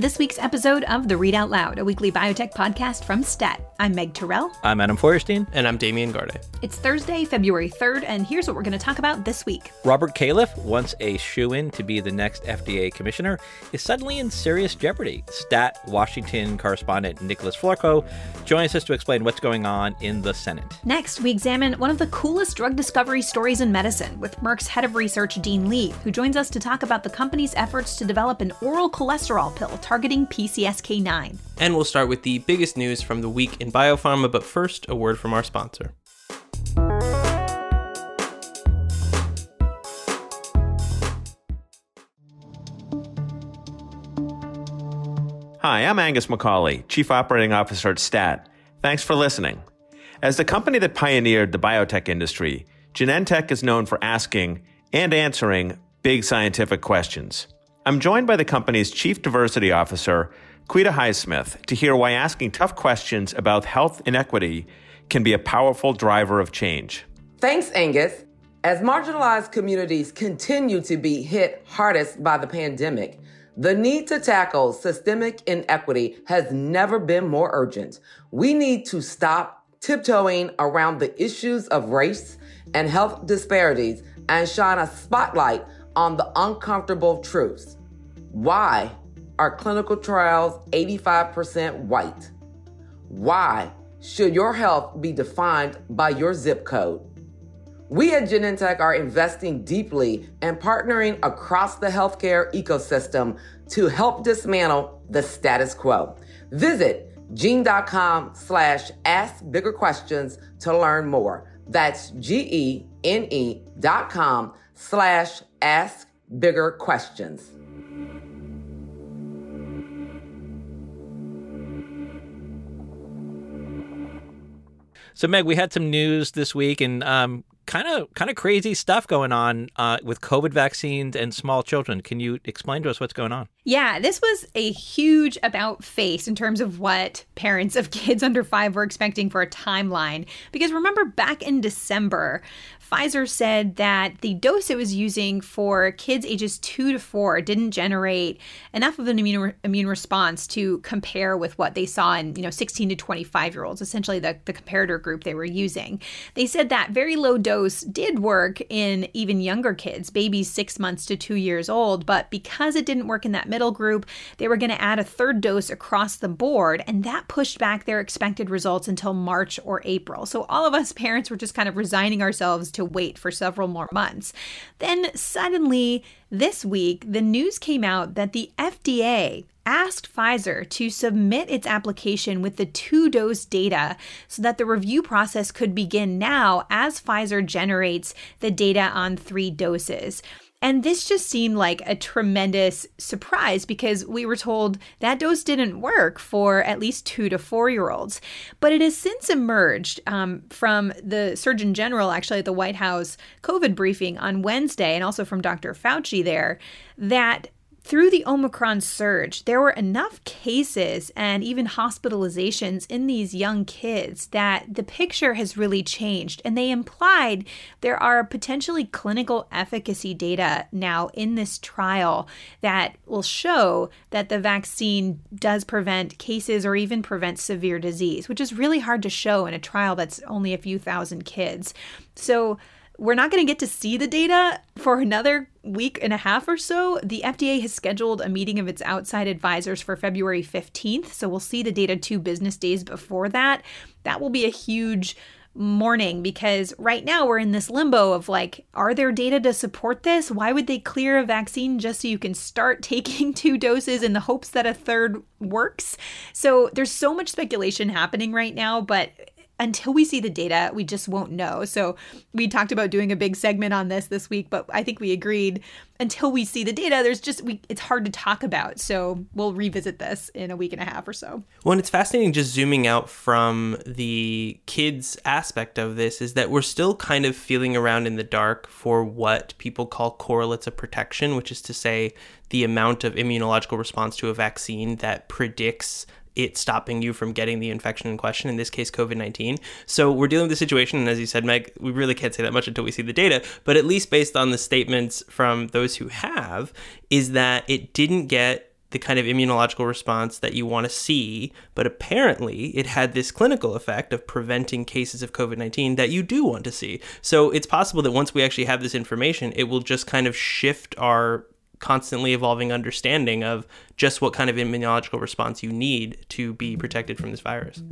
Welcome to this week's episode of The Read Out Loud, a weekly biotech podcast from STAT. I'm Meg Terrell. I'm Adam Feuerstein. And I'm Damian Garde. It's Thursday, February 3rd, and here's what we're going to talk about this week. Robert Califf, once a shoe in to be the next FDA commissioner, is suddenly in serious jeopardy. STAT Washington correspondent Nicholas Florko joins us to explain what's going on in the Senate. Next, we examine one of the coolest drug discovery stories in medicine with Merck's head of research, Dean Li, who joins us to talk about the company's efforts to develop an oral cholesterol pill targeting PCSK9. And we'll start with the biggest news from the week in biopharma, but first, a word from our sponsor. Hi, I'm Angus McCauley, Chief Operating Officer at STAT. Thanks for listening. As the company that pioneered the biotech industry, Genentech is known for asking and answering big scientific questions. I'm joined by the company's Chief Diversity Officer, Quita Highsmith, to hear why asking tough questions about health inequity can be a powerful driver of change. Thanks, Angus. As marginalized communities continue to be hit hardest by the pandemic, the need to tackle systemic inequity has never been more urgent. We need to stop tiptoeing around the issues of race and health disparities and shine a spotlight on the uncomfortable truths. Why are clinical trials 85% white? Why should your health be defined by your zip code? We at Genentech are investing deeply and partnering across the healthcare ecosystem to help dismantle the status quo. Visit gene.com slash ask bigger questions to learn more. That's G-E-N-E dot com slash ask bigger questions. So, Meg, we had some news this week, and um, kind of kind of crazy stuff going on uh, with COVID vaccines and small children. Can you explain to us what's going on? Yeah, this was a huge about face in terms of what parents of kids under five were expecting for a timeline. Because remember, back in December, Pfizer said that the dose it was using for kids ages two to four didn't generate enough of an immune, immune response to compare with what they saw in you know 16 to 25 year olds, essentially the, the comparator group they were using. They said that very low dose did work in even younger kids, babies six months to two years old, but because it didn't work in that middle group, they were going to add a third dose across the board, and that pushed back their expected results until March or April. So all of us parents were just kind of resigning ourselves to to wait for several more months. Then suddenly, this week, the news came out that the FDA asked Pfizer to submit its application with the two dose data so that the review process could begin now as Pfizer generates the data on three doses. And this just seemed like a tremendous surprise because we were told that dose didn't work for at least two to four year olds. But it has since emerged um, from the Surgeon General, actually, at the White House COVID briefing on Wednesday, and also from Dr. Fauci there, that through the Omicron surge, there were enough cases and even hospitalizations in these young kids that the picture has really changed. And they implied there are potentially clinical efficacy data now in this trial that will show that the vaccine does prevent cases or even prevent severe disease, which is really hard to show in a trial that's only a few thousand kids. So, we're not going to get to see the data for another week and a half or so. The FDA has scheduled a meeting of its outside advisors for February 15th. So we'll see the data two business days before that. That will be a huge morning because right now we're in this limbo of like, are there data to support this? Why would they clear a vaccine just so you can start taking two doses in the hopes that a third works? So there's so much speculation happening right now, but until we see the data, we just won't know. So we talked about doing a big segment on this this week, but I think we agreed until we see the data, there's just we it's hard to talk about. So we'll revisit this in a week and a half or so. Well, and it's fascinating just zooming out from the kids aspect of this is that we're still kind of feeling around in the dark for what people call correlates of protection, which is to say the amount of immunological response to a vaccine that predicts it stopping you from getting the infection in question, in this case, COVID 19. So we're dealing with the situation, and as you said, Meg, we really can't say that much until we see the data, but at least based on the statements from those who have, is that it didn't get the kind of immunological response that you want to see, but apparently it had this clinical effect of preventing cases of COVID 19 that you do want to see. So it's possible that once we actually have this information, it will just kind of shift our constantly evolving understanding of just what kind of immunological response you need to be protected from this virus.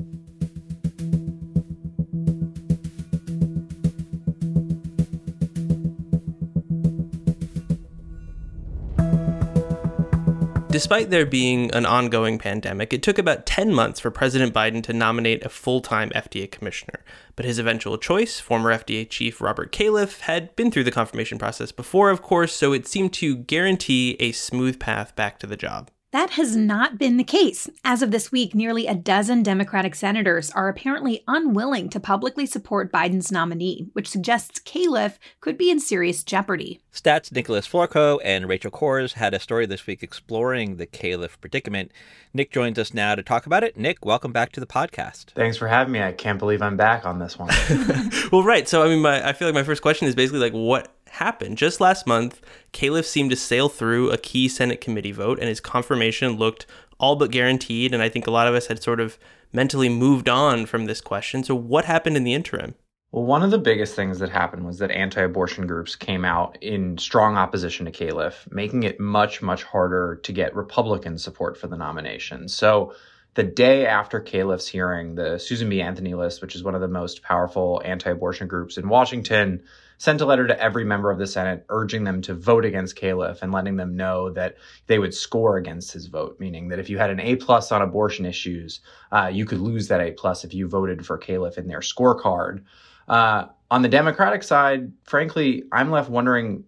Despite there being an ongoing pandemic, it took about 10 months for President Biden to nominate a full time FDA commissioner. But his eventual choice, former FDA chief Robert Califf, had been through the confirmation process before, of course, so it seemed to guarantee a smooth path back to the job. That has not been the case. As of this week, nearly a dozen Democratic senators are apparently unwilling to publicly support Biden's nominee, which suggests Califf could be in serious jeopardy. Stats Nicholas Florko and Rachel Cohrs had a story this week exploring the Califf predicament. Nick joins us now to talk about it. Nick, welcome back to the podcast. Thanks for having me. I can't believe I'm back on this one. well, right. So, I mean, my, I feel like my first question is basically like, what happened. Just last month, Califf seemed to sail through a key Senate committee vote, and his confirmation looked all but guaranteed. And I think a lot of us had sort of mentally moved on from this question. So, what happened in the interim? Well, one of the biggest things that happened was that anti abortion groups came out in strong opposition to Califf, making it much, much harder to get Republican support for the nomination. So, the day after Califf's hearing, the Susan B. Anthony list, which is one of the most powerful anti abortion groups in Washington, sent a letter to every member of the Senate urging them to vote against Califf and letting them know that they would score against his vote, meaning that if you had an A plus on abortion issues, uh, you could lose that A plus if you voted for Califf in their scorecard. Uh, on the Democratic side, frankly, I'm left wondering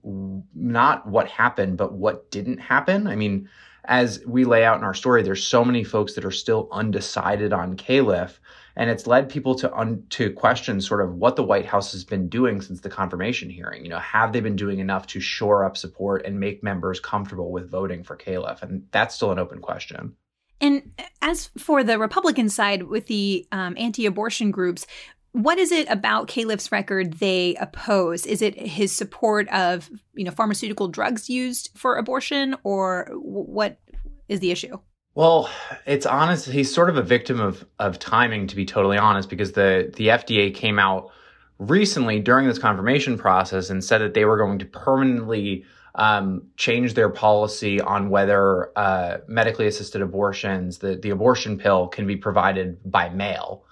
not what happened, but what didn't happen. I mean, as we lay out in our story, there's so many folks that are still undecided on Califf and it's led people to un- to question sort of what the White House has been doing since the confirmation hearing. You know, have they been doing enough to shore up support and make members comfortable with voting for Califf? And that's still an open question. And as for the Republican side with the um, anti-abortion groups, what is it about Califf's record they oppose? Is it his support of you know pharmaceutical drugs used for abortion, or what is the issue? Well, it's honest. He's sort of a victim of of timing, to be totally honest, because the the FDA came out recently during this confirmation process and said that they were going to permanently um, change their policy on whether uh, medically assisted abortions, the the abortion pill, can be provided by mail.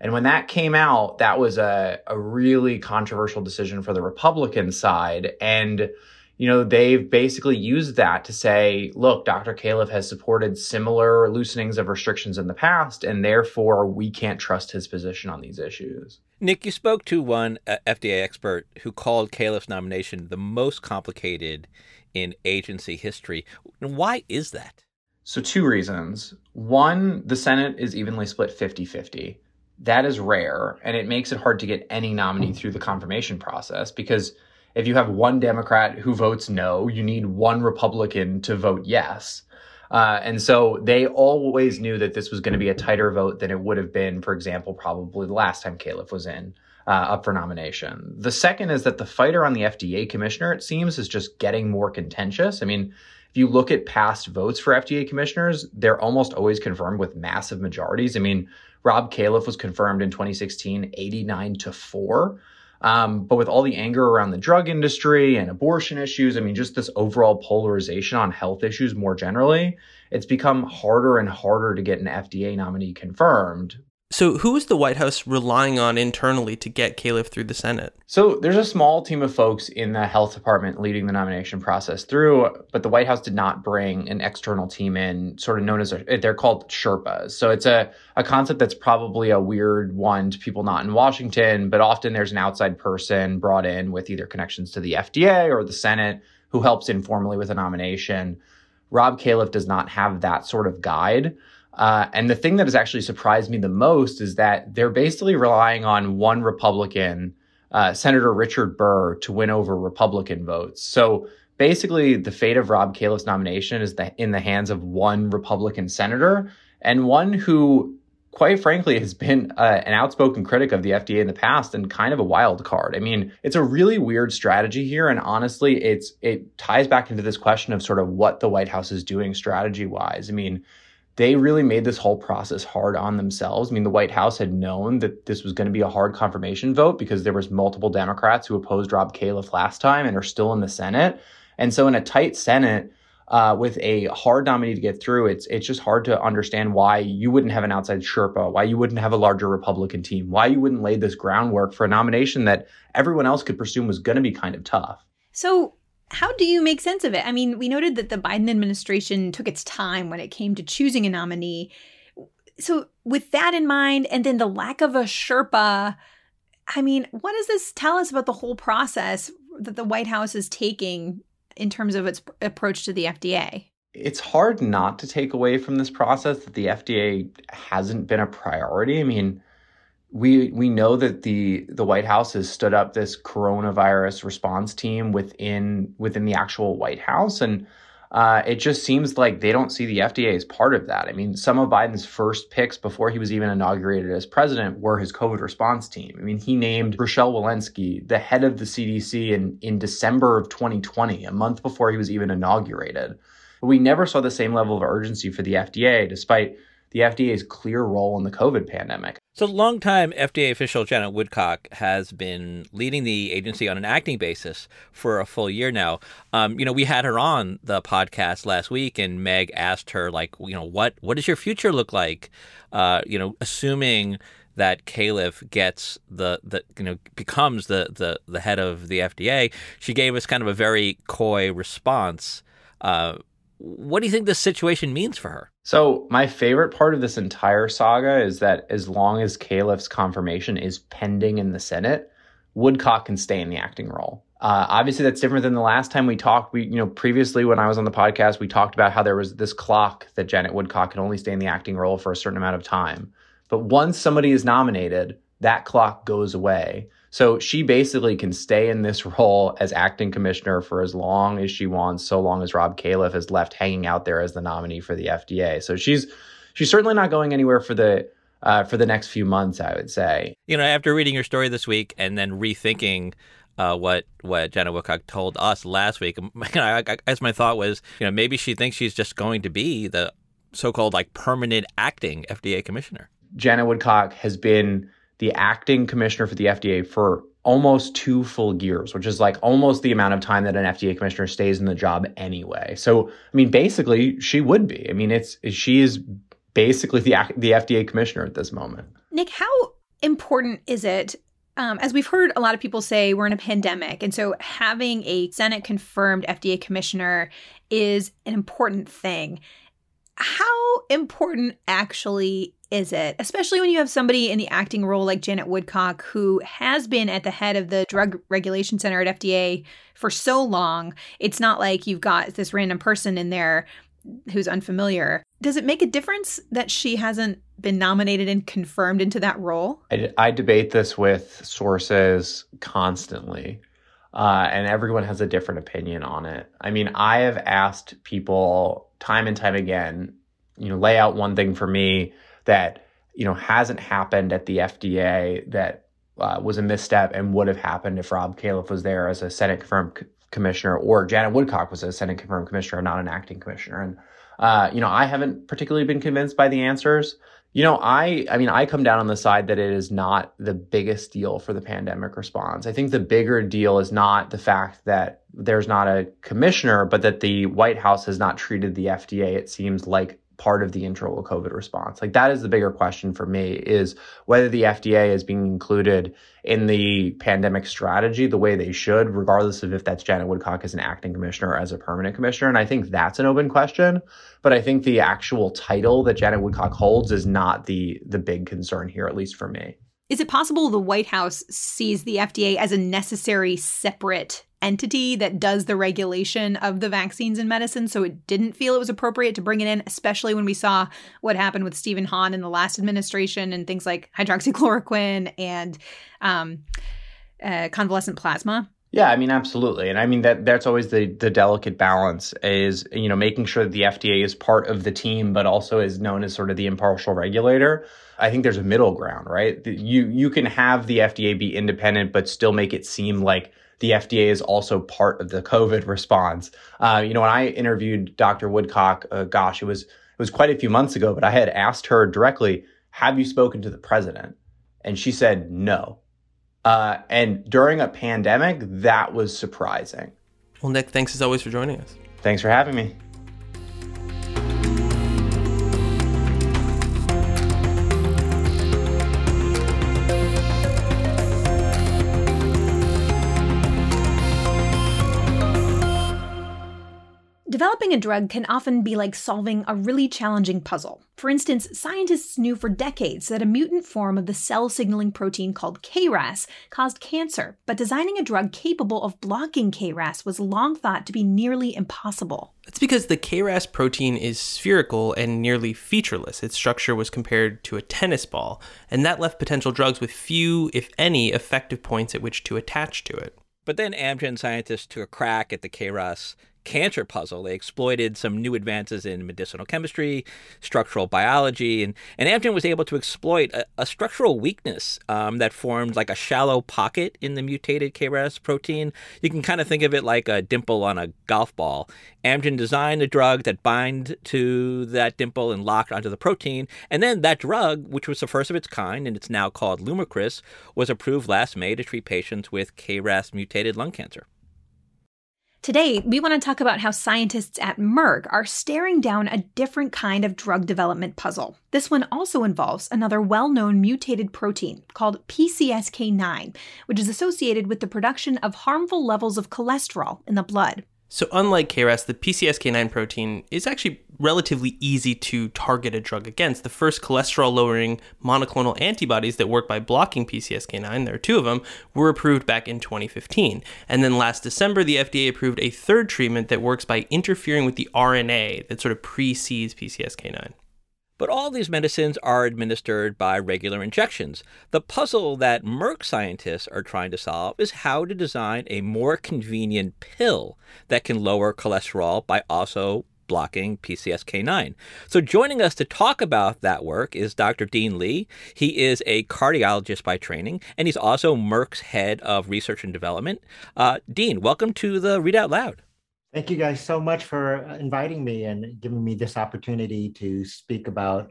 And when that came out, that was a, a really controversial decision for the Republican side. And you know, they've basically used that to say, look, Dr. Califf has supported similar loosenings of restrictions in the past, and therefore we can't trust his position on these issues. Nick, you spoke to one uh, FDA expert who called Califf's nomination the most complicated in agency history. Why is that? So, two reasons. One, the Senate is evenly split 50 50. That is rare, and it makes it hard to get any nominee through the confirmation process because if you have one Democrat who votes no, you need one Republican to vote yes. Uh, and so they always knew that this was going to be a tighter vote than it would have been, for example, probably the last time Califf was in. Uh, up for nomination. The second is that the fighter on the FDA commissioner, it seems, is just getting more contentious. I mean, if you look at past votes for FDA commissioners, they're almost always confirmed with massive majorities. I mean, Rob Califf was confirmed in 2016, 89 to 4. Um, but with all the anger around the drug industry and abortion issues, I mean, just this overall polarization on health issues more generally, it's become harder and harder to get an FDA nominee confirmed. So, who is the White House relying on internally to get Califf through the Senate? So, there's a small team of folks in the health department leading the nomination process through, but the White House did not bring an external team in, sort of known as, a, they're called Sherpas. So, it's a, a concept that's probably a weird one to people not in Washington, but often there's an outside person brought in with either connections to the FDA or the Senate who helps informally with a nomination. Rob Califf does not have that sort of guide. Uh, and the thing that has actually surprised me the most is that they're basically relying on one Republican, uh, Senator Richard Burr, to win over Republican votes. So basically, the fate of Rob Califf's nomination is the, in the hands of one Republican senator and one who, quite frankly, has been uh, an outspoken critic of the FDA in the past and kind of a wild card. I mean, it's a really weird strategy here, and honestly, it's it ties back into this question of sort of what the White House is doing strategy wise. I mean, they really made this whole process hard on themselves. I mean, the White House had known that this was going to be a hard confirmation vote because there was multiple Democrats who opposed Rob Califf last time and are still in the Senate. And so in a tight Senate, uh, with a hard nominee to get through, it's it's just hard to understand why you wouldn't have an outside Sherpa, why you wouldn't have a larger Republican team, why you wouldn't lay this groundwork for a nomination that everyone else could presume was going to be kind of tough. So, how do you make sense of it? I mean, we noted that the Biden administration took its time when it came to choosing a nominee. So, with that in mind, and then the lack of a Sherpa, I mean, what does this tell us about the whole process that the White House is taking in terms of its approach to the FDA? It's hard not to take away from this process that the FDA hasn't been a priority. I mean, we we know that the the White House has stood up this coronavirus response team within within the actual White House and uh, it just seems like they don't see the FDA as part of that. I mean, some of Biden's first picks before he was even inaugurated as president were his COVID response team. I mean, he named Rochelle Walensky the head of the CDC in, in December of 2020, a month before he was even inaugurated. But we never saw the same level of urgency for the FDA, despite the FDA's clear role in the COVID pandemic. So, longtime FDA official Janet Woodcock has been leading the agency on an acting basis for a full year now. Um, you know, we had her on the podcast last week, and Meg asked her, like, you know, what what does your future look like? Uh, you know, assuming that Califf gets the the you know becomes the the the head of the FDA, she gave us kind of a very coy response. Uh, what do you think this situation means for her? So, my favorite part of this entire saga is that as long as Califf's confirmation is pending in the Senate, Woodcock can stay in the acting role. Uh, obviously, that's different than the last time we talked. We, you know, previously when I was on the podcast, we talked about how there was this clock that Janet Woodcock could only stay in the acting role for a certain amount of time. But once somebody is nominated, that clock goes away. So she basically can stay in this role as acting commissioner for as long as she wants, so long as Rob Califf is left hanging out there as the nominee for the FDA. So she's she's certainly not going anywhere for the uh, for the next few months, I would say. You know, after reading your story this week and then rethinking uh, what what Janet Woodcock told us last week, I, I guess my thought was, you know, maybe she thinks she's just going to be the so-called like permanent acting FDA commissioner. Janet Woodcock has been the acting commissioner for the FDA for almost two full years, which is like almost the amount of time that an FDA commissioner stays in the job anyway. So, I mean, basically, she would be. I mean, it's she is basically the the FDA commissioner at this moment. Nick, how important is it? Um, as we've heard a lot of people say, we're in a pandemic. And so having a Senate confirmed FDA commissioner is an important thing. How important actually is it? Especially when you have somebody in the acting role like Janet Woodcock, who has been at the head of the Drug Regulation Center at FDA for so long. It's not like you've got this random person in there who's unfamiliar. Does it make a difference that she hasn't been nominated and confirmed into that role? I, I debate this with sources constantly. Uh, and everyone has a different opinion on it. I mean, I have asked people time and time again, you know, lay out one thing for me that you know hasn't happened at the FDA that uh, was a misstep and would have happened if Rob Califf was there as a Senate confirmed c- commissioner or Janet Woodcock was a Senate confirmed commissioner, not an acting commissioner. And uh, you know, I haven't particularly been convinced by the answers. You know, I I mean, I come down on the side that it is not the biggest deal for the pandemic response. I think the bigger deal is not the fact that there's not a commissioner, but that the White House has not treated the FDA, it seems like part of the intro COVID response? Like that is the bigger question for me is whether the FDA is being included in the pandemic strategy the way they should, regardless of if that's Janet Woodcock as an acting commissioner or as a permanent commissioner. And I think that's an open question. But I think the actual title that Janet Woodcock holds is not the the big concern here, at least for me. Is it possible the White House sees the FDA as a necessary separate entity that does the regulation of the vaccines and medicine, so it didn't feel it was appropriate to bring it in, especially when we saw what happened with Stephen Hahn in the last administration and things like hydroxychloroquine and um, uh, convalescent plasma? Yeah, I mean, absolutely, and I mean that that's always the the delicate balance is you know making sure that the FDA is part of the team, but also is known as sort of the impartial regulator. I think there's a middle ground, right? You you can have the FDA be independent, but still make it seem like the FDA is also part of the COVID response. Uh, you know, when I interviewed Dr. Woodcock, uh, gosh, it was it was quite a few months ago, but I had asked her directly, "Have you spoken to the president?" And she said no. Uh, and during a pandemic, that was surprising. Well, Nick, thanks as always for joining us. Thanks for having me. Developing a drug can often be like solving a really challenging puzzle. For instance, scientists knew for decades that a mutant form of the cell signaling protein called KRAS caused cancer, but designing a drug capable of blocking KRAS was long thought to be nearly impossible. That's because the KRAS protein is spherical and nearly featureless. Its structure was compared to a tennis ball, and that left potential drugs with few, if any, effective points at which to attach to it. But then Amgen scientists took a crack at the KRAS cancer puzzle. They exploited some new advances in medicinal chemistry, structural biology, and, and Amgen was able to exploit a, a structural weakness um, that formed like a shallow pocket in the mutated KRAS protein. You can kind of think of it like a dimple on a golf ball. Amgen designed a drug that bind to that dimple and locked onto the protein, and then that drug, which was the first of its kind, and it's now called Lumakras, was approved last May to treat patients with KRAS mutated lung cancer. Today, we want to talk about how scientists at Merck are staring down a different kind of drug development puzzle. This one also involves another well known mutated protein called PCSK9, which is associated with the production of harmful levels of cholesterol in the blood. So, unlike KRAS, the PCSK9 protein is actually relatively easy to target a drug against. The first cholesterol lowering monoclonal antibodies that work by blocking PCSK9, there are two of them, were approved back in 2015. And then last December, the FDA approved a third treatment that works by interfering with the RNA that sort of precedes PCSK9. But all these medicines are administered by regular injections. The puzzle that Merck scientists are trying to solve is how to design a more convenient pill that can lower cholesterol by also blocking PCSK9. So, joining us to talk about that work is Dr. Dean Li. He is a cardiologist by training, and he's also Merck's head of research and development. Uh, Dean, welcome to the Read Out Loud. Thank you guys so much for uh, inviting me and giving me this opportunity to speak about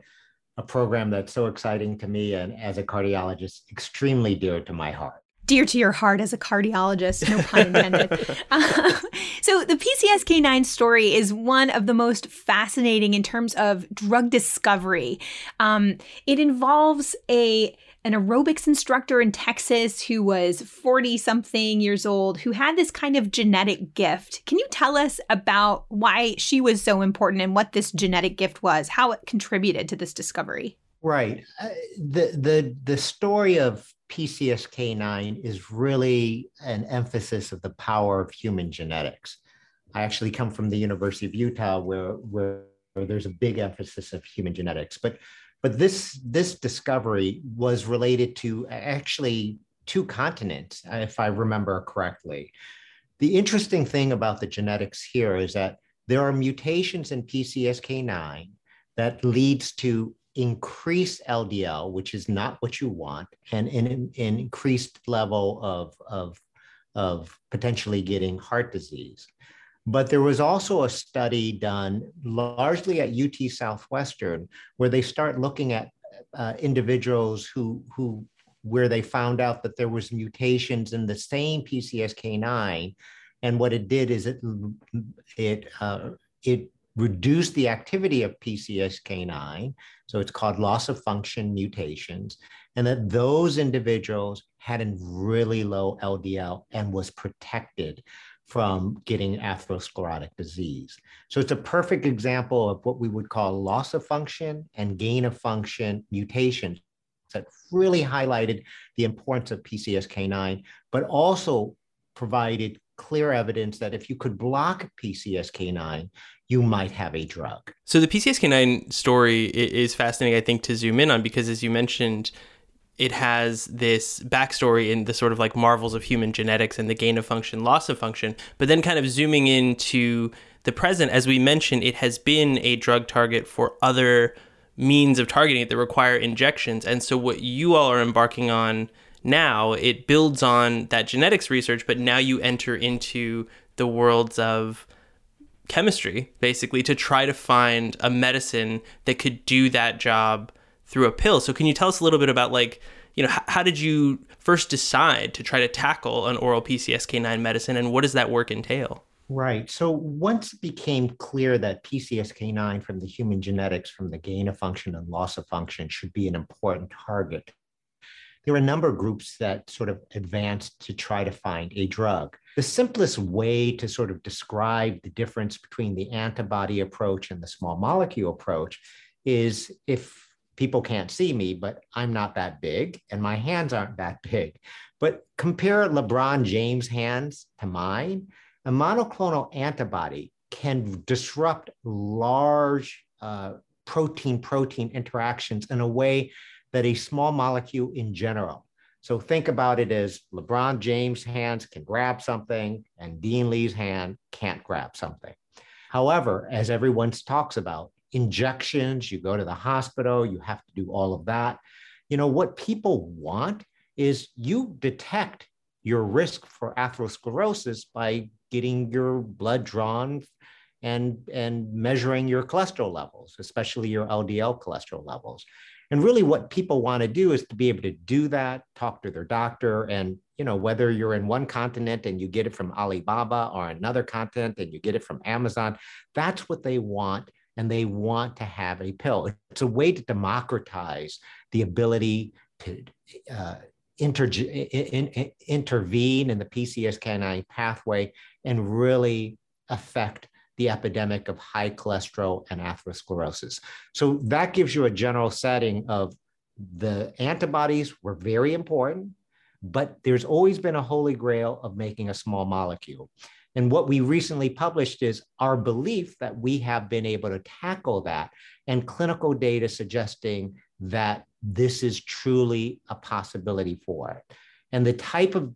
a program that's so exciting to me and as a cardiologist, extremely dear to my heart. Dear to your heart as a cardiologist, no pun intended. uh, so, the PCSK9 story is one of the most fascinating in terms of drug discovery. Um, it involves a an aerobics instructor in Texas who was 40 something years old who had this kind of genetic gift. Can you tell us about why she was so important and what this genetic gift was, how it contributed to this discovery? Right. Uh, the the the story of PCSK9 is really an emphasis of the power of human genetics. I actually come from the University of Utah where where, there's a big emphasis of human genetics, but but this this discovery was related to actually two continents, if I remember correctly. The interesting thing about the genetics here is that there are mutations in PCSK9 that leads to increased LDL, which is not what you want, and an, increased level of, of, of potentially getting heart disease. But there was also a study done largely at UT Southwestern where they start looking at uh, individuals who, who, where they found out that there was mutations in the same PCSK9. And what it did is it, it, uh, it reduced the activity of PCSK9. So it's called loss of function mutations. And that those individuals had a really low LDL and was protected from getting atherosclerotic disease. So it's a perfect example of what we would call loss of function and gain of function mutations that really highlighted the importance of PCSK9, but also provided clear evidence that if you could block PCSK9, you might have a drug. So the PCSK9 story is fascinating, I think, to zoom in on because, as you mentioned, it has this backstory in the sort of like marvels of human genetics and the gain of function, loss of function. But then, kind of zooming into the present, as we mentioned, it has been a drug target for other means of targeting it that require injections. And so, what you all are embarking on now, it builds on that genetics research, but now you enter into the worlds of chemistry, basically, to try to find a medicine that could do that job through a pill. So can you tell us a little bit about like, you know, h- how did you first decide to try to tackle an oral PCSK9 medicine and what does that work entail? Right. So once it became clear that PCSK9 from the human genetics, from the gain of function and loss of function, should be an important target, there were a number of groups that sort of advanced to try to find a drug. The simplest way to sort of describe the difference between the antibody approach and the small molecule approach is if people can't see me, but I'm not that big and my hands aren't that big. But compare LeBron James' hands to mine. A monoclonal antibody can disrupt large uh, protein protein interactions in a way that a small molecule in general. So think about it as LeBron James' hands can grab something and Dean Li's hand can't grab something. However, as everyone talks about, injections, you go to the hospital, you have to do all of that. You know, what people want is you detect your risk for atherosclerosis by getting your blood drawn and, and measuring your cholesterol levels, especially your LDL cholesterol levels. And really, what people want to do is to be able to do that, talk to their doctor, and you know whether you're in one continent and you get it from Alibaba or another continent and you get it from Amazon, that's what they want and they want to have a pill. It's a way to democratize the ability to uh, inter- in, in, intervene in the PCSK9 pathway and really affect the epidemic of high cholesterol and atherosclerosis. So that gives you a general setting of the antibodies were very important, but there's always been a holy grail of making a small molecule. And what we recently published is our belief that we have been able to tackle that and clinical data suggesting that this is truly a possibility for it. And the type of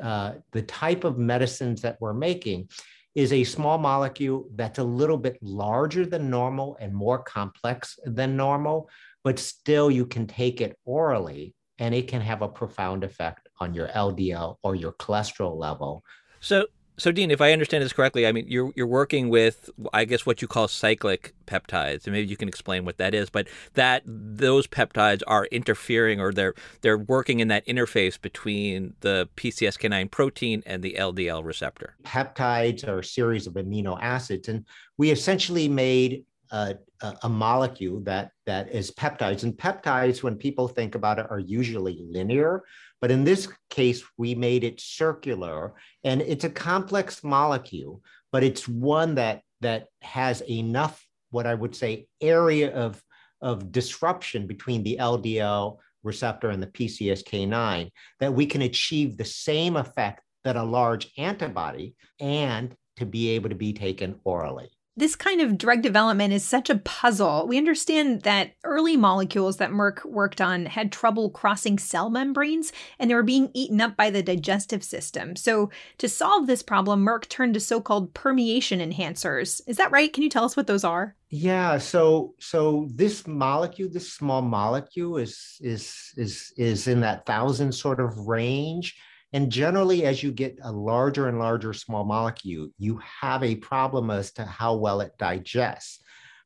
uh, the type of medicines that we're making is a small molecule that's a little bit larger than normal and more complex than normal, but still you can take it orally and it can have a profound effect on your LDL or your cholesterol level. So so, Dean, if I understand this correctly, I mean you're you're working with I guess what you call cyclic peptides, and maybe you can explain what that is. But that those peptides are interfering, or they're they're working in that interface between the PCSK9 protein and the LDL receptor. Peptides are a series of amino acids, and we essentially made a, a, molecule that that is peptides. And peptides, when people think about it, are usually linear. But in this case, we made it circular and it's a complex molecule, but it's one that, that has enough, what I would say, area of, of disruption between the LDL receptor and the PCSK9 that we can achieve the same effect that a large antibody and to be able to be taken orally this kind of drug development is such a puzzle. We understand that early molecules that Merck worked on had trouble crossing cell membranes and they were being eaten up by the digestive system. So, to solve this problem, Merck turned to so-called permeation enhancers. Is that right? Can you tell us what those are? Yeah, so so this molecule, this small molecule is is is is in that thousand sort of range and generally, as you get a larger and larger small molecule, you have a problem as to how well it digests.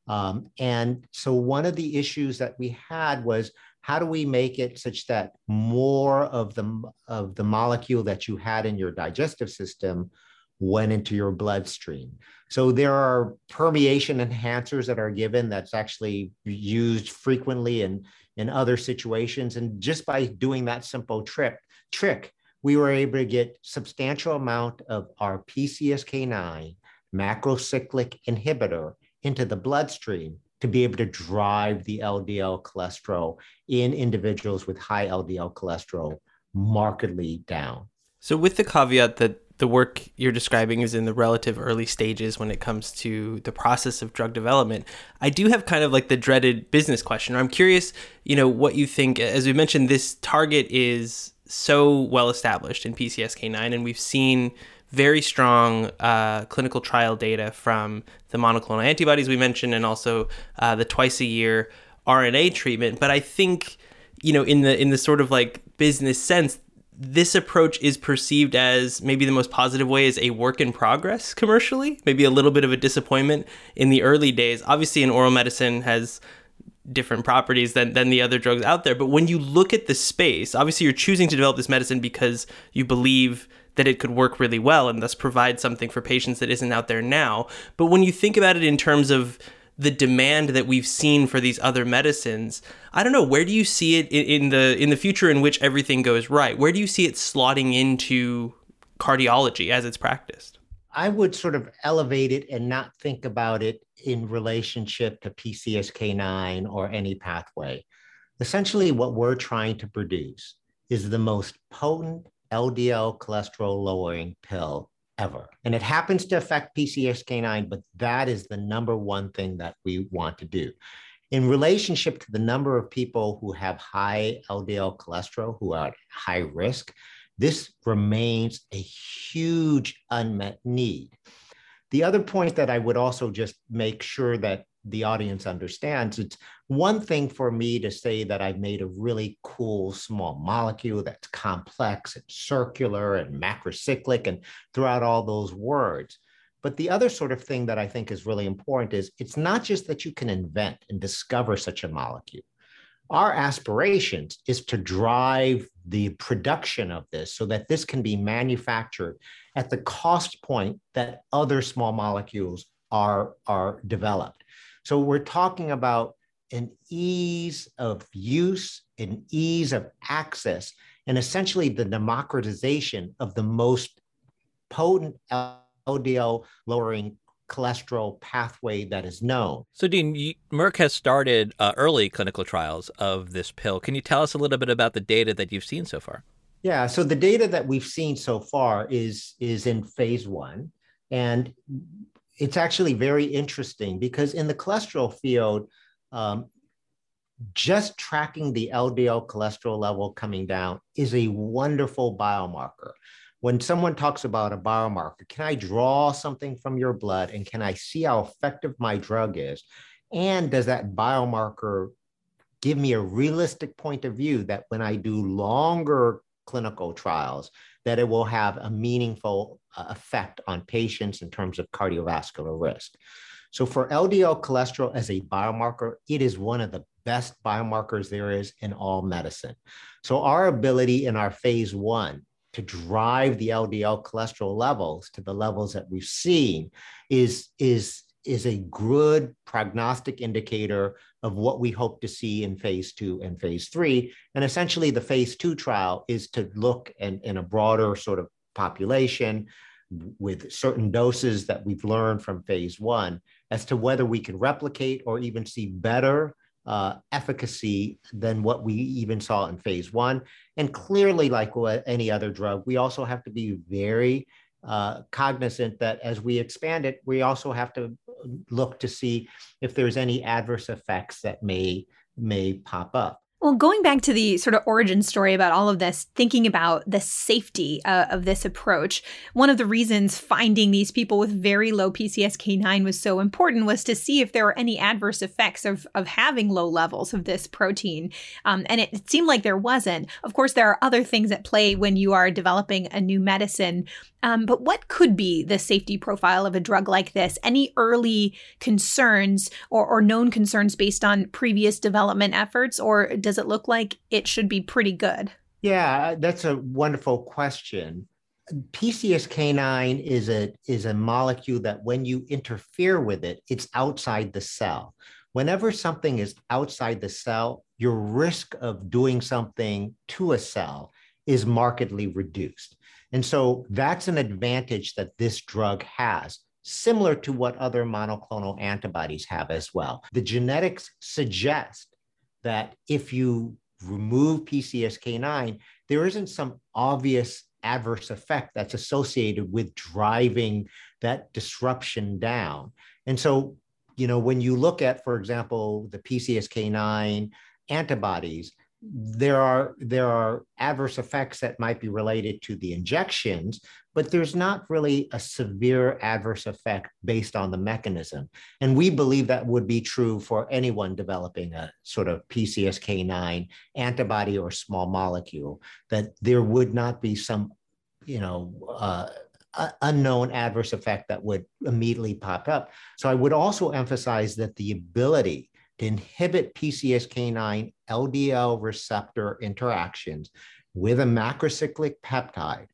Um, and so, one of the issues that we had was how do we make it such that more of the of the molecule that you had in your digestive system went into your bloodstream. So there are permeation enhancers that are given that's actually used frequently in, in other situations. And just by doing that simple trick, trick, we were able to get substantial amount of our PCSK9 macrocyclic inhibitor into the bloodstream to be able to drive the LDL cholesterol in individuals with high LDL cholesterol markedly down. So, with the caveat that the work you're describing is in the relative early stages when it comes to the process of drug development. I do have kind of like the dreaded business question. I'm curious, you know, what you think. As we mentioned, this target is so well established in PCSK9, and we've seen very strong uh, clinical trial data from the monoclonal antibodies we mentioned, and also uh, the twice a year RNA treatment. But I think, you know, in the in the sort of like business sense, this approach is perceived as maybe the most positive way is a work in progress commercially, maybe a little bit of a disappointment in the early days. Obviously, in oral medicine has different properties than, than the other drugs out there. But when you look at the space, obviously you're choosing to develop this medicine because you believe that it could work really well and thus provide something for patients that isn't out there now. But when you think about it in terms of the demand that we've seen for these other medicines, I don't know, where do you see it in the in the future in which everything goes right? Where do you see it slotting into cardiology as it's practiced? I would sort of elevate it and not think about it in relationship to PCSK9 or any pathway. Essentially, what we're trying to produce is the most potent LDL cholesterol lowering pill ever. And it happens to affect PCSK9, but that is the number one thing that we want to do. In relationship to the number of people who have high LDL cholesterol, who are at high risk, this remains a huge unmet need. The other point that I would also just make sure that the audience understands. It's one thing for me to say that I've made a really cool small molecule that's complex and circular and macrocyclic and throughout all those words. But the other sort of thing that I think is really important is it's not just that you can invent and discover such a molecule. Our aspirations is to drive the production of this so that this can be manufactured at the cost point that other small molecules are, are developed. So we're talking about an ease of use, an ease of access, and essentially the democratization of the most potent LDL lowering cholesterol pathway that is known. So, Dean, you, Merck has started uh, early clinical trials of this pill. Can you tell us a little bit about the data that you've seen so far? Yeah, so the data that we've seen so far is is in phase one, and it's actually very interesting because in the cholesterol field, um, just tracking the LDL cholesterol level coming down is a wonderful biomarker. When someone talks about a biomarker, can I draw something from your blood and can I see how effective my drug is? And does that biomarker give me a realistic point of view that when I do longer clinical trials, that it will have a meaningful uh, effect on patients in terms of cardiovascular risk. So, for LDL cholesterol as a biomarker, it is one of the best biomarkers there is in all medicine. So, our ability in our phase one to drive the LDL cholesterol levels to the levels that we've seen is, is, is a good prognostic indicator of what we hope to see in phase two and phase three. And essentially, the phase two trial is to look in, in a broader sort of population with certain doses that we've learned from phase one as to whether we can replicate or even see better uh, efficacy than what we even saw in phase one. And clearly, like any other drug, we also have to be very uh, cognizant that as we expand it, we also have to look to see if there's any adverse effects that may may pop up. Well, going back to the sort of origin story about all of this, thinking about the safety uh, of this approach, one of the reasons finding these people with very low PCSK9 was so important was to see if there were any adverse effects of, of having low levels of this protein. Um, and it, seemed like there wasn't. Of course, there are other things at play when you are developing a new medicine. Um, but what could be the safety profile of a drug like this? Any early concerns or, or known concerns based on previous development efforts, or does it look like it should be pretty good? Yeah, uh, that's a wonderful question. PCSK9 is a is a molecule that when you interfere with it, it's outside the cell. Whenever something is outside the cell, your risk of doing something to a cell is markedly reduced. And so that's an advantage that this drug has, similar to what other monoclonal antibodies have as well. The genetics suggest that if you remove PCSK9, there isn't some obvious adverse effect that's associated with driving that disruption down. And so, you know, when you look at, for example, the PCSK9 antibodies, there are there are adverse effects that might be related to the injections but there's not really a severe adverse effect based on the mechanism. And we believe that would be true for anyone developing a sort of PCSK9 antibody or small molecule that there would not be some you know uh, unknown adverse effect that would immediately pop up. So i would also emphasize that the ability to inhibit PCSK9 LDL receptor interactions with a macrocyclic peptide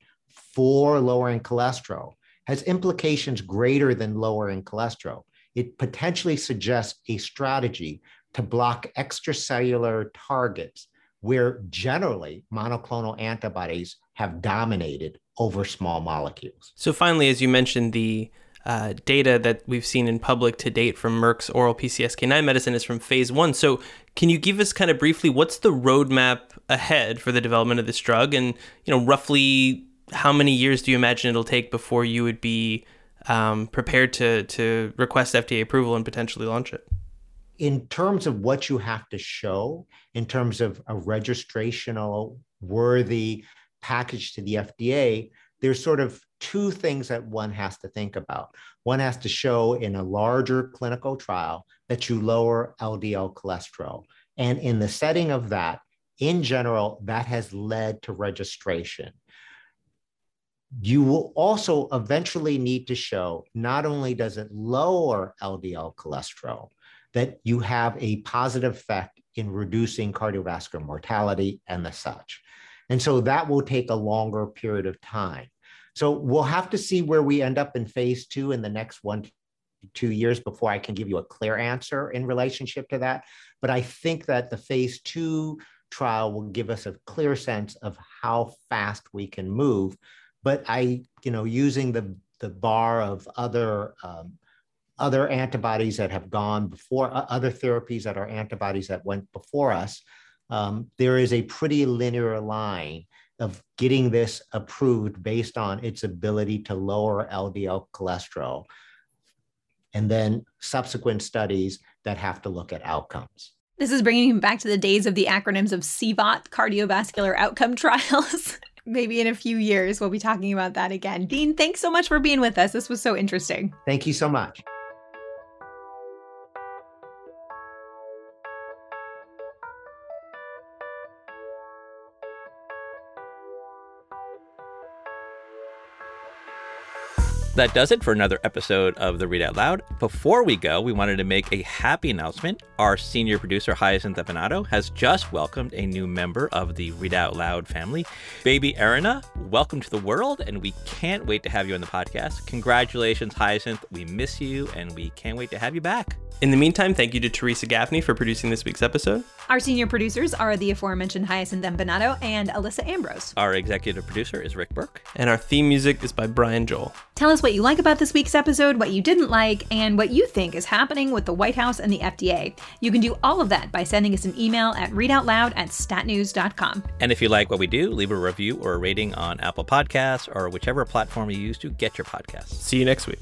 for lowering cholesterol has implications greater than lowering cholesterol. It potentially suggests a strategy to block extracellular targets where generally monoclonal antibodies have dominated over small molecules. So, finally, as you mentioned, the uh, data that we've seen in public to date from Merck's oral PCSK9 medicine is from phase one. So, can you give us kind of briefly what's the roadmap ahead for the development of this drug, and you know roughly how many years do you imagine it'll take before you would be um, prepared to to request FDA approval and potentially launch it? In terms of what you have to show, in terms of a registrational worthy package to the FDA, there's sort of two things that one has to think about. One has to show in a larger clinical trial that you lower LDL cholesterol. And in the setting of that, in general, that has led to registration. You will also eventually need to show not only does it lower LDL cholesterol, that you have a positive effect in reducing cardiovascular mortality and the such. And so that will take a longer period of time. So we'll have to see where we end up in phase two in the next one to two years before I can give you a clear answer in relationship to that. But I think that the phase two trial will give us a clear sense of how fast we can move. But I, you know, using the the bar of other um, other antibodies that have gone before, uh, other therapies that are antibodies that went before us, um, there is a pretty linear line of getting this approved based on its ability to lower LDL cholesterol, and then subsequent studies that have to look at outcomes. This is bringing me back to the days of the acronyms of CVOT, cardiovascular outcome trials. Maybe in a few years, we'll be talking about that again. Dean, thanks so much for being with us. This was so interesting. Thank you so much. That does it for another episode of the Readout Loud. Before we go, we wanted to make a happy announcement. Our senior producer, Hyacinth Empinado, has just welcomed a new member of the Readout Loud family. Baby Erina, welcome to the world, and we can't wait to have you on the podcast. Congratulations, Hyacinth. We miss you, and we can't wait to have you back. In the meantime, thank you to Teresa Gaffney for producing this week's episode. Our senior producers are the aforementioned Hyacinth Empinado and Alissa Ambrose. Our executive producer is Rick Berke. And our theme music is by Brian Joel. Tell us what you like about this week's episode, what you didn't like, and what you think is happening with the White House and the FDA. You can do all of that by sending us an email at readoutloud at statnews.com. And if you like what we do, leave a review or a rating on Apple Podcasts or whichever platform you use to get your podcasts. See you next week.